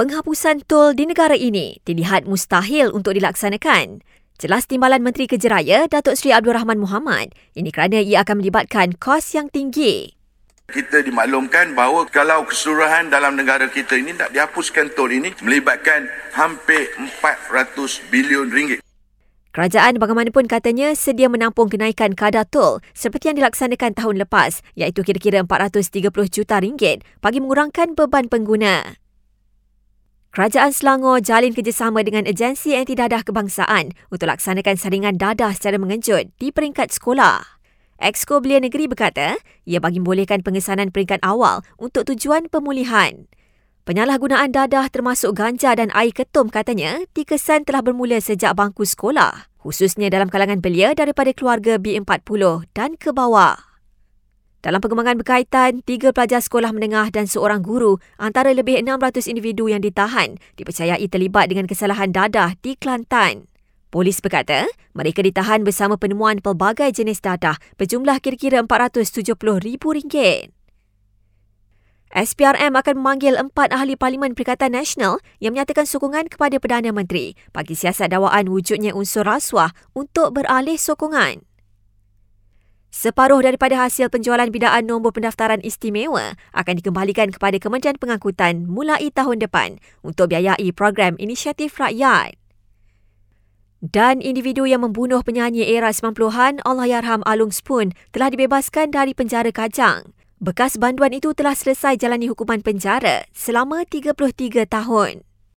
Penghapusan tol di negara ini dilihat mustahil untuk dilaksanakan. Jelas Timbalan Menteri Kejeraya Datuk Seri Abdul Rahman Muhammad, ini kerana ia akan melibatkan kos yang tinggi. Kita dimaklumkan bahawa kalau keseluruhan dalam negara kita ini nak dihapuskan tol ini melibatkan hampir 400 bilion ringgit. Kerajaan bagaimanapun katanya sedia menampung kenaikan kadar tol seperti yang dilaksanakan tahun lepas iaitu kira-kira 430 juta ringgit bagi mengurangkan beban pengguna. Kerajaan Selangor jalin kerjasama dengan agensi anti dadah kebangsaan untuk laksanakan saringan dadah secara mengejut di peringkat sekolah. Exco Belia Negeri berkata, ia bagi membolehkan pengesanan peringkat awal untuk tujuan pemulihan. Penyalahgunaan dadah termasuk ganja dan air ketum katanya dikesan telah bermula sejak bangku sekolah, khususnya dalam kalangan belia daripada keluarga B40 dan ke bawah. Dalam perkembangan berkaitan, tiga pelajar sekolah menengah dan seorang guru antara lebih 600 individu yang ditahan dipercayai terlibat dengan kesalahan dadah di Kelantan. Polis berkata, mereka ditahan bersama penemuan pelbagai jenis dadah berjumlah kira-kira RM470,000. SPRM akan memanggil empat ahli Parlimen Perikatan Nasional yang menyatakan sokongan kepada Perdana Menteri bagi siasat dakwaan wujudnya unsur rasuah untuk beralih sokongan. Separuh daripada hasil penjualan bidaan nombor pendaftaran istimewa akan dikembalikan kepada Kementerian Pengangkutan mulai tahun depan untuk biayai program inisiatif rakyat. Dan individu yang membunuh penyanyi era 90-an Allahyarham Alung Spoon telah dibebaskan dari penjara Kajang. Bekas banduan itu telah selesai jalani hukuman penjara selama 33 tahun.